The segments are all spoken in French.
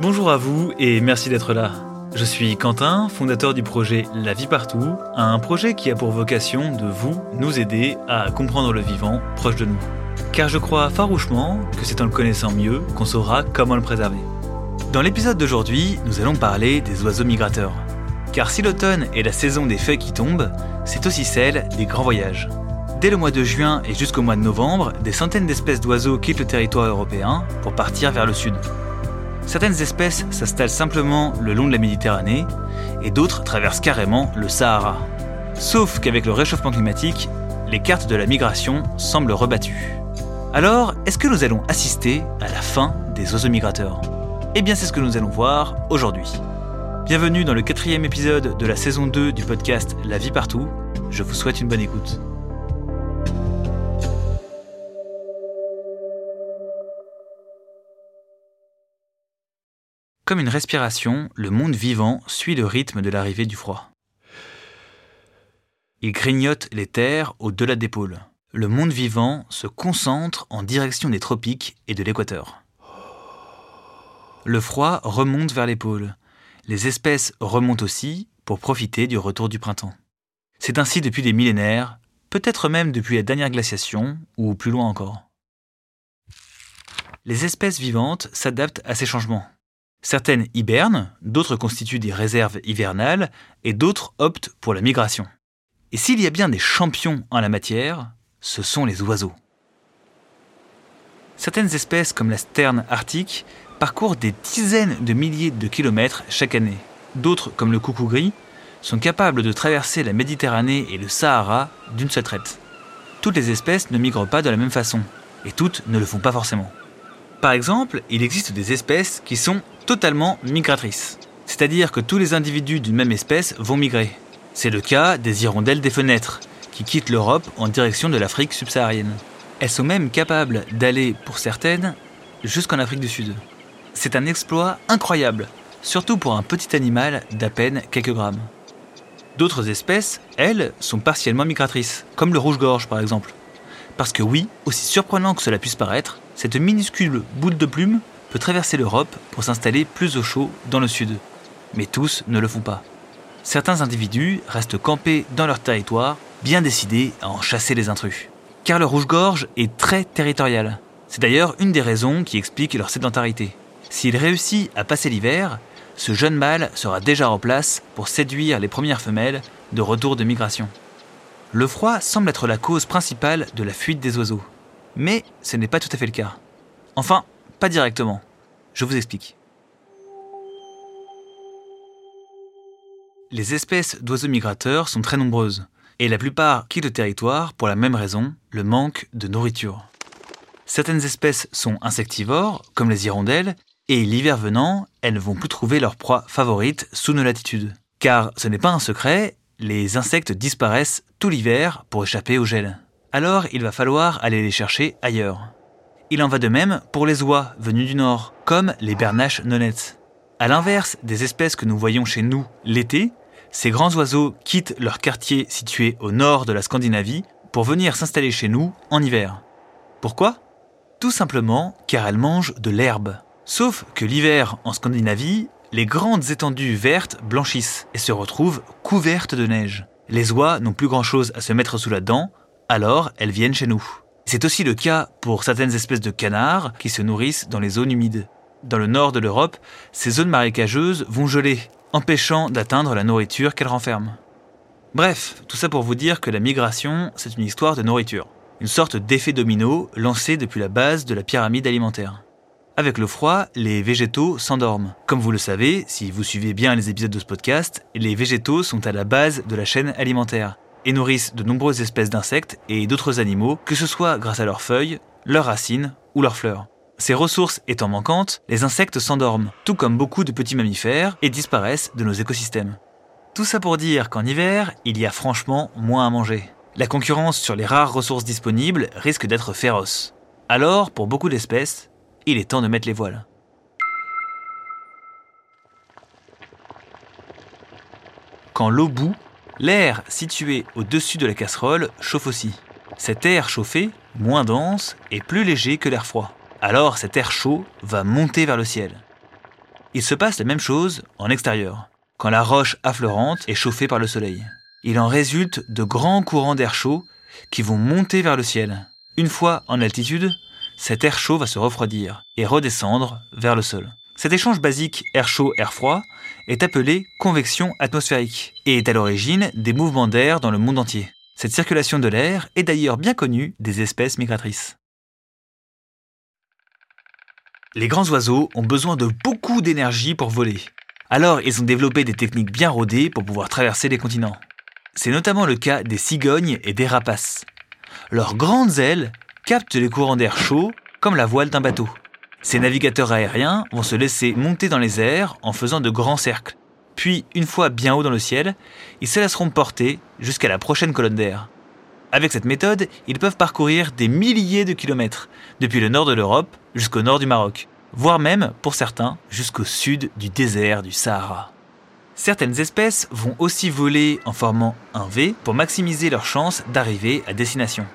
Bonjour à vous et merci d'être là. Je suis Quentin, fondateur du projet La vie partout, un projet qui a pour vocation de vous, nous aider à comprendre le vivant proche de nous. Car je crois farouchement que c'est en le connaissant mieux qu'on saura comment le préserver. Dans l'épisode d'aujourd'hui, nous allons parler des oiseaux migrateurs. Car si l'automne est la saison des feuilles qui tombent, c'est aussi celle des grands voyages. Dès le mois de juin et jusqu'au mois de novembre, des centaines d'espèces d'oiseaux quittent le territoire européen pour partir vers le sud. Certaines espèces s'installent simplement le long de la Méditerranée et d'autres traversent carrément le Sahara. Sauf qu'avec le réchauffement climatique, les cartes de la migration semblent rebattues. Alors, est-ce que nous allons assister à la fin des oiseaux migrateurs? Eh bien, c'est ce que nous allons voir aujourd'hui. Bienvenue dans le quatrième épisode de la saison 2 du podcast La vie partout. Je vous souhaite une bonne écoute. Comme une respiration, le monde vivant suit le rythme de l'arrivée du froid. Il grignote les terres au-delà des pôles. Le monde vivant se concentre en direction des tropiques et de l'équateur. Le froid remonte vers les pôles. Les espèces remontent aussi pour profiter du retour du printemps. C'est ainsi depuis des millénaires, peut-être même depuis la dernière glaciation, ou plus loin encore. Les espèces vivantes s'adaptent à ces changements. Certaines hibernent, d'autres constituent des réserves hivernales, et d'autres optent pour la migration. Et s'il y a bien des champions en la matière, ce sont les oiseaux. Certaines espèces comme la sterne arctique parcourent des dizaines de milliers de kilomètres chaque année. D'autres, comme le coucou gris, sont capables de traverser la Méditerranée et le Sahara d'une seule traite. Toutes les espèces ne migrent pas de la même façon, et toutes ne le font pas forcément. Par exemple, il existe des espèces qui sont totalement migratrices. C'est-à-dire que tous les individus d'une même espèce vont migrer. C'est le cas des hirondelles des fenêtres, qui quittent l'Europe en direction de l'Afrique subsaharienne. Elles sont même capables d'aller, pour certaines, jusqu'en Afrique du Sud. C'est un exploit incroyable, surtout pour un petit animal d'à peine quelques grammes. D'autres espèces, elles, sont partiellement migratrices, comme le rouge-gorge par exemple. Parce que oui, aussi surprenant que cela puisse paraître, cette minuscule boule de plume peut traverser l'Europe pour s'installer plus au chaud dans le sud. Mais tous ne le font pas. Certains individus restent campés dans leur territoire, bien décidés à en chasser les intrus. Car le rouge-gorge est très territorial. C'est d'ailleurs une des raisons qui explique leur sédentarité. S'il réussit à passer l'hiver, ce jeune mâle sera déjà en place pour séduire les premières femelles de retour de migration. Le froid semble être la cause principale de la fuite des oiseaux. Mais ce n'est pas tout à fait le cas. Enfin, pas directement. Je vous explique. Les espèces d'oiseaux migrateurs sont très nombreuses, et la plupart quittent le territoire pour la même raison, le manque de nourriture. Certaines espèces sont insectivores, comme les hirondelles, et l'hiver venant, elles ne vont plus trouver leur proie favorite sous nos latitudes. Car ce n'est pas un secret, les insectes disparaissent tout l'hiver pour échapper au gel alors il va falloir aller les chercher ailleurs. Il en va de même pour les oies venues du nord, comme les bernaches nonnettes. A l'inverse des espèces que nous voyons chez nous l'été, ces grands oiseaux quittent leur quartier situé au nord de la Scandinavie pour venir s'installer chez nous en hiver. Pourquoi? Tout simplement car elles mangent de l'herbe. Sauf que l'hiver en Scandinavie, les grandes étendues vertes blanchissent et se retrouvent couvertes de neige. Les oies n'ont plus grand-chose à se mettre sous la dent, alors elles viennent chez nous. C'est aussi le cas pour certaines espèces de canards qui se nourrissent dans les zones humides. Dans le nord de l'Europe, ces zones marécageuses vont geler, empêchant d'atteindre la nourriture qu'elles renferment. Bref, tout ça pour vous dire que la migration, c'est une histoire de nourriture. Une sorte d'effet domino lancé depuis la base de la pyramide alimentaire. Avec le froid, les végétaux s'endorment. Comme vous le savez, si vous suivez bien les épisodes de ce podcast, les végétaux sont à la base de la chaîne alimentaire et nourrissent de nombreuses espèces d'insectes et d'autres animaux, que ce soit grâce à leurs feuilles, leurs racines ou leurs fleurs. Ces ressources étant manquantes, les insectes s'endorment, tout comme beaucoup de petits mammifères, et disparaissent de nos écosystèmes. Tout ça pour dire qu'en hiver, il y a franchement moins à manger. La concurrence sur les rares ressources disponibles risque d'être féroce. Alors, pour beaucoup d'espèces, il est temps de mettre les voiles. Quand l'eau bout, L'air situé au-dessus de la casserole chauffe aussi. Cet air chauffé, moins dense, est plus léger que l'air froid. Alors cet air chaud va monter vers le ciel. Il se passe la même chose en extérieur, quand la roche affleurante est chauffée par le soleil. Il en résulte de grands courants d'air chaud qui vont monter vers le ciel. Une fois en altitude, cet air chaud va se refroidir et redescendre vers le sol. Cet échange basique air chaud-air froid est appelé convection atmosphérique et est à l'origine des mouvements d'air dans le monde entier. Cette circulation de l'air est d'ailleurs bien connue des espèces migratrices. Les grands oiseaux ont besoin de beaucoup d'énergie pour voler. Alors ils ont développé des techniques bien rodées pour pouvoir traverser les continents. C'est notamment le cas des cigognes et des rapaces. Leurs grandes ailes captent les courants d'air chaud comme la voile d'un bateau. Ces navigateurs aériens vont se laisser monter dans les airs en faisant de grands cercles. Puis, une fois bien haut dans le ciel, ils se laisseront porter jusqu'à la prochaine colonne d'air. Avec cette méthode, ils peuvent parcourir des milliers de kilomètres, depuis le nord de l'Europe jusqu'au nord du Maroc, voire même, pour certains, jusqu'au sud du désert du Sahara. Certaines espèces vont aussi voler en formant un V pour maximiser leurs chances d'arriver à destination.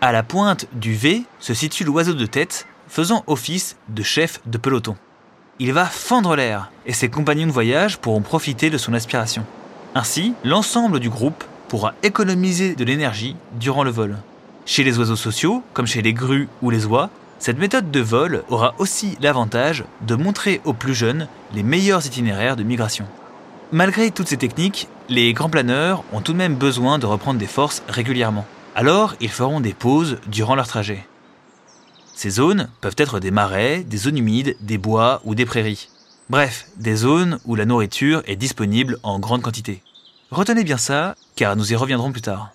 À la pointe du V se situe l'oiseau de tête, faisant office de chef de peloton. Il va fendre l'air et ses compagnons de voyage pourront profiter de son aspiration. Ainsi, l'ensemble du groupe pourra économiser de l'énergie durant le vol. Chez les oiseaux sociaux, comme chez les grues ou les oies, cette méthode de vol aura aussi l'avantage de montrer aux plus jeunes les meilleurs itinéraires de migration. Malgré toutes ces techniques, les grands planeurs ont tout de même besoin de reprendre des forces régulièrement. Alors, ils feront des pauses durant leur trajet. Ces zones peuvent être des marais, des zones humides, des bois ou des prairies. Bref, des zones où la nourriture est disponible en grande quantité. Retenez bien ça, car nous y reviendrons plus tard.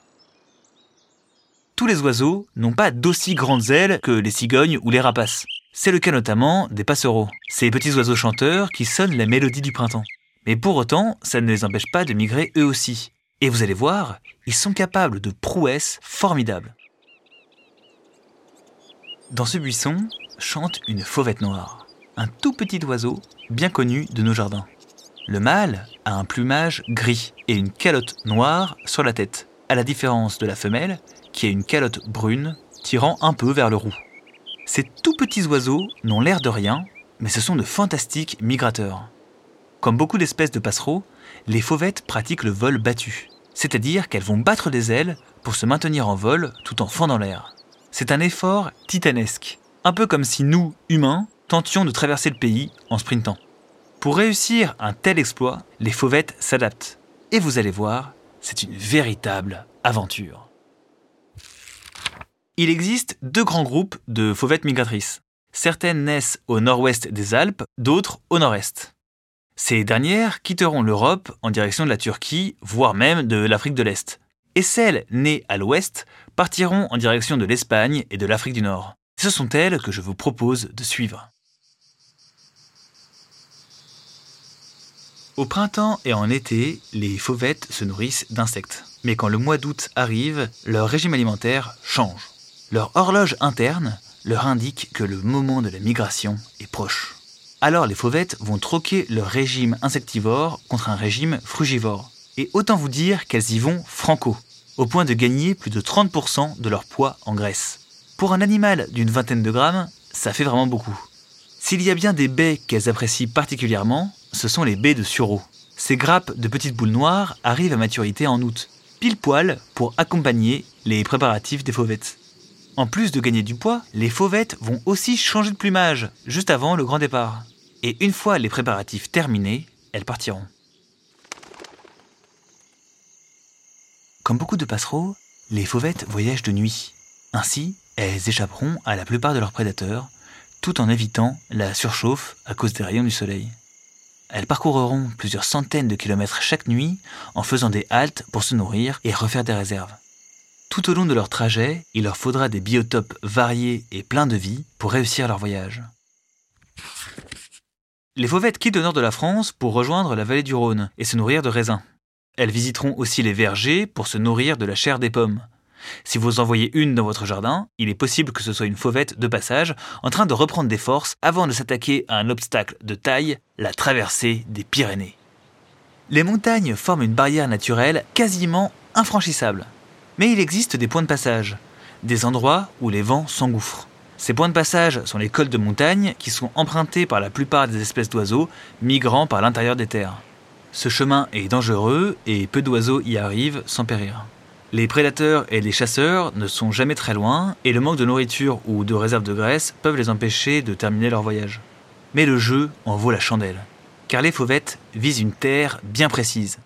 Tous les oiseaux n'ont pas d'aussi grandes ailes que les cigognes ou les rapaces. C'est le cas notamment des passereaux, ces petits oiseaux chanteurs qui sonnent la mélodie du printemps. Mais pour autant, ça ne les empêche pas de migrer eux aussi. Et vous allez voir, ils sont capables de prouesses formidables. Dans ce buisson chante une fauvette noire, un tout petit oiseau bien connu de nos jardins. Le mâle a un plumage gris et une calotte noire sur la tête, à la différence de la femelle qui a une calotte brune tirant un peu vers le roux. Ces tout petits oiseaux n'ont l'air de rien, mais ce sont de fantastiques migrateurs. Comme beaucoup d'espèces de passereaux, les fauvettes pratiquent le vol battu, c'est-à-dire qu'elles vont battre des ailes pour se maintenir en vol tout en fendant l'air. C'est un effort titanesque, un peu comme si nous, humains, tentions de traverser le pays en sprintant. Pour réussir un tel exploit, les fauvettes s'adaptent. Et vous allez voir, c'est une véritable aventure. Il existe deux grands groupes de fauvettes migratrices. Certaines naissent au nord-ouest des Alpes, d'autres au nord-est. Ces dernières quitteront l'Europe en direction de la Turquie, voire même de l'Afrique de l'Est. Et celles nées à l'ouest partiront en direction de l'Espagne et de l'Afrique du Nord. Ce sont elles que je vous propose de suivre. Au printemps et en été, les fauvettes se nourrissent d'insectes. Mais quand le mois d'août arrive, leur régime alimentaire change. Leur horloge interne leur indique que le moment de la migration est proche. Alors les fauvettes vont troquer leur régime insectivore contre un régime frugivore. Et autant vous dire qu'elles y vont franco, au point de gagner plus de 30% de leur poids en graisse. Pour un animal d'une vingtaine de grammes, ça fait vraiment beaucoup. S'il y a bien des baies qu'elles apprécient particulièrement, ce sont les baies de sureau. Ces grappes de petites boules noires arrivent à maturité en août, pile poil pour accompagner les préparatifs des fauvettes. En plus de gagner du poids, les fauvettes vont aussi changer de plumage juste avant le grand départ et une fois les préparatifs terminés, elles partiront. Comme beaucoup de passereaux, les fauvettes voyagent de nuit. Ainsi, elles échapperont à la plupart de leurs prédateurs, tout en évitant la surchauffe à cause des rayons du soleil. Elles parcourront plusieurs centaines de kilomètres chaque nuit en faisant des haltes pour se nourrir et refaire des réserves. Tout au long de leur trajet, il leur faudra des biotopes variés et pleins de vie pour réussir leur voyage. Les fauvettes quittent le nord de la France pour rejoindre la vallée du Rhône et se nourrir de raisins. Elles visiteront aussi les vergers pour se nourrir de la chair des pommes. Si vous en voyez une dans votre jardin, il est possible que ce soit une fauvette de passage en train de reprendre des forces avant de s'attaquer à un obstacle de taille, la traversée des Pyrénées. Les montagnes forment une barrière naturelle quasiment infranchissable. Mais il existe des points de passage, des endroits où les vents s'engouffrent. Ces points de passage sont les cols de montagne qui sont empruntés par la plupart des espèces d'oiseaux migrant par l'intérieur des terres. Ce chemin est dangereux et peu d'oiseaux y arrivent sans périr. Les prédateurs et les chasseurs ne sont jamais très loin et le manque de nourriture ou de réserve de graisse peuvent les empêcher de terminer leur voyage. Mais le jeu en vaut la chandelle, car les fauvettes visent une terre bien précise.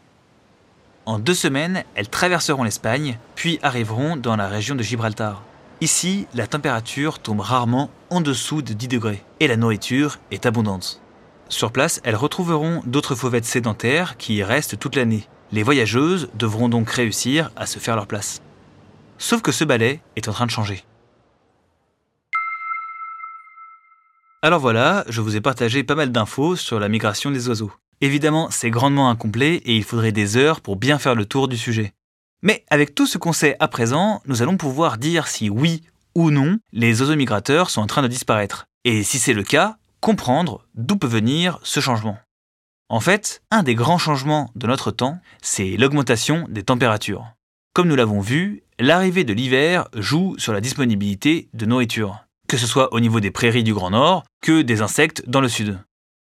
En deux semaines, elles traverseront l'Espagne, puis arriveront dans la région de Gibraltar. Ici, la température tombe rarement en dessous de 10 degrés et la nourriture est abondante. Sur place, elles retrouveront d'autres fauvettes sédentaires qui y restent toute l'année, les voyageuses devront donc réussir à se faire leur place. Sauf que ce ballet est en train de changer. Alors voilà, je vous ai partagé pas mal d'infos sur la migration des oiseaux. Évidemment, c'est grandement incomplet et il faudrait des heures pour bien faire le tour du sujet. Mais avec tout ce qu'on sait à présent, nous allons pouvoir dire si oui ou non les oiseaux migrateurs sont en train de disparaître. Et si c'est le cas, comprendre d'où peut venir ce changement. En fait, un des grands changements de notre temps, c'est l'augmentation des températures. Comme nous l'avons vu, l'arrivée de l'hiver joue sur la disponibilité de nourriture, que ce soit au niveau des prairies du Grand Nord que des insectes dans le sud.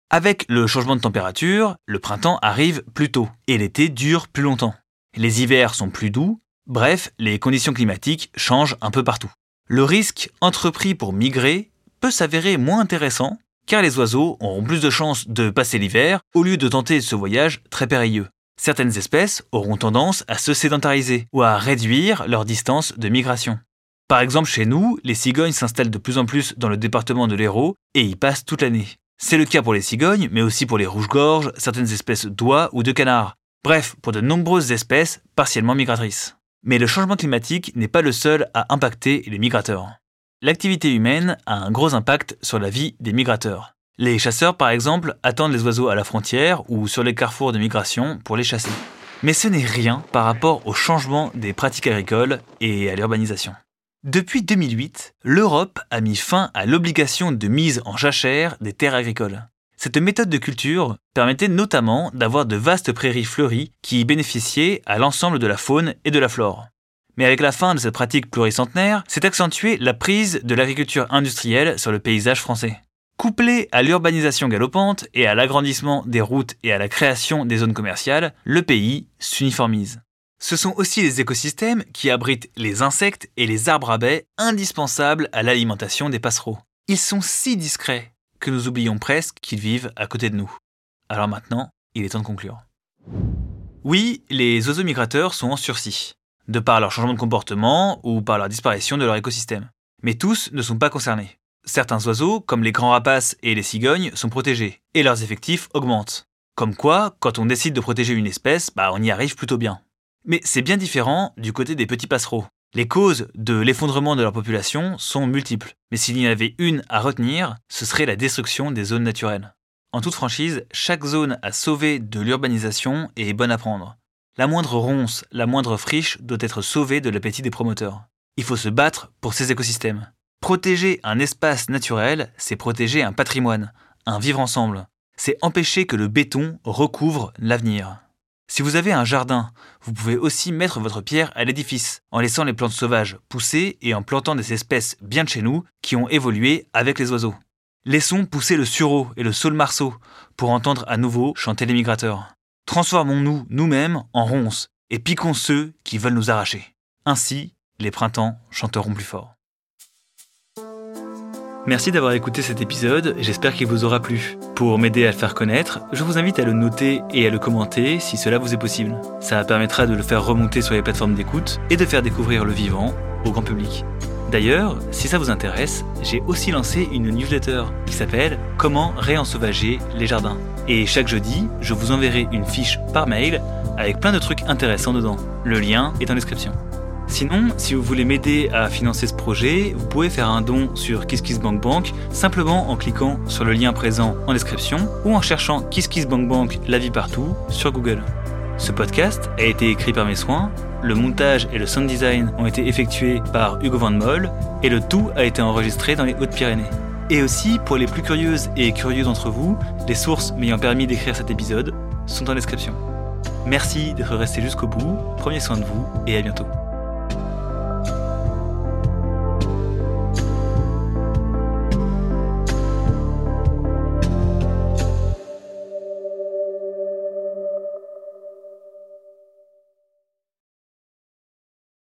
Avec le changement de température, le printemps arrive plus tôt et l'été dure plus longtemps. Les hivers sont plus doux, bref, les conditions climatiques changent un peu partout. Le risque entrepris pour migrer peut s'avérer moins intéressant car les oiseaux auront plus de chances de passer l'hiver au lieu de tenter ce voyage très périlleux. Certaines espèces auront tendance à se sédentariser ou à réduire leur distance de migration. Par exemple, chez nous, les cigognes s'installent de plus en plus dans le département de l'Hérault et y passent toute l'année. C'est le cas pour les cigognes, mais aussi pour les rouges-gorges, certaines espèces d'oies ou de canards. Bref, pour de nombreuses espèces partiellement migratrices. Mais le changement climatique n'est pas le seul à impacter les migrateurs l'activité humaine a un gros impact sur la vie des migrateurs. Les chasseurs, par exemple, attendent les oiseaux à la frontière ou sur les carrefours de migration pour les chasser. Mais ce n'est rien par rapport au changement des pratiques agricoles et à l'urbanisation. Depuis 2008, l'Europe a mis fin à l'obligation de mise en jachère des terres agricoles. Cette méthode de culture permettait notamment d'avoir de vastes prairies fleuries qui bénéficiaient à l'ensemble de la faune et de la flore. Mais avec la fin de cette pratique pluricentenaire, s'est accentuée la prise de l'agriculture industrielle sur le paysage français. Couplé à l'urbanisation galopante et à l'agrandissement des routes et à la création des zones commerciales, le pays s'uniformise. Ce sont aussi les écosystèmes qui abritent les insectes et les arbres à baies indispensables à l'alimentation des passereaux. Ils sont si discrets que nous oublions presque qu'ils vivent à côté de nous. Alors maintenant, il est temps de conclure. Oui, les oiseaux migrateurs sont en sursis de par leur changement de comportement ou par la disparition de leur écosystème. Mais tous ne sont pas concernés. Certains oiseaux, comme les grands rapaces et les cigognes, sont protégés, et leurs effectifs augmentent. Comme quoi, quand on décide de protéger une espèce, bah on y arrive plutôt bien. Mais c'est bien différent du côté des petits passereaux. Les causes de l'effondrement de leur population sont multiples, mais s'il y en avait une à retenir, ce serait la destruction des zones naturelles. En toute franchise, chaque zone à sauver de l'urbanisation est bonne à prendre. La moindre ronce, la moindre friche doit être sauvée de l'appétit des promoteurs. Il faut se battre pour ces écosystèmes. Protéger un espace naturel, c'est protéger un patrimoine, un vivre ensemble. C'est empêcher que le béton recouvre l'avenir. Si vous avez un jardin, vous pouvez aussi mettre votre pierre à l'édifice, en laissant les plantes sauvages pousser et en plantant des espèces bien de chez nous qui ont évolué avec les oiseaux. Laissons pousser le sureau et le saule-marceau pour entendre à nouveau chanter les migrateurs. Transformons-nous nous-mêmes en ronces et piquons ceux qui veulent nous arracher. Ainsi, les printemps chanteront plus fort. Merci d'avoir écouté cet épisode, j'espère qu'il vous aura plu. Pour m'aider à le faire connaître, je vous invite à le noter et à le commenter si cela vous est possible. Ça permettra de le faire remonter sur les plateformes d'écoute et de faire découvrir le vivant au grand public. D'ailleurs, si ça vous intéresse, j'ai aussi lancé une newsletter qui s'appelle Comment réensauvager les jardins. Et chaque jeudi, je vous enverrai une fiche par mail avec plein de trucs intéressants dedans. Le lien est en description. Sinon, si vous voulez m'aider à financer ce projet, vous pouvez faire un don sur KissKissBankBank simplement en cliquant sur le lien présent en description ou en cherchant KissKissBankBank la vie partout sur Google. Ce podcast a été écrit par mes soins le montage et le sound design ont été effectués par Hugo Van Moll et le tout a été enregistré dans les Hautes-Pyrénées. Et aussi, pour les plus curieuses et curieux d'entre vous, les sources m'ayant permis d'écrire cet épisode sont en description. Merci d'être resté jusqu'au bout, prenez soin de vous et à bientôt.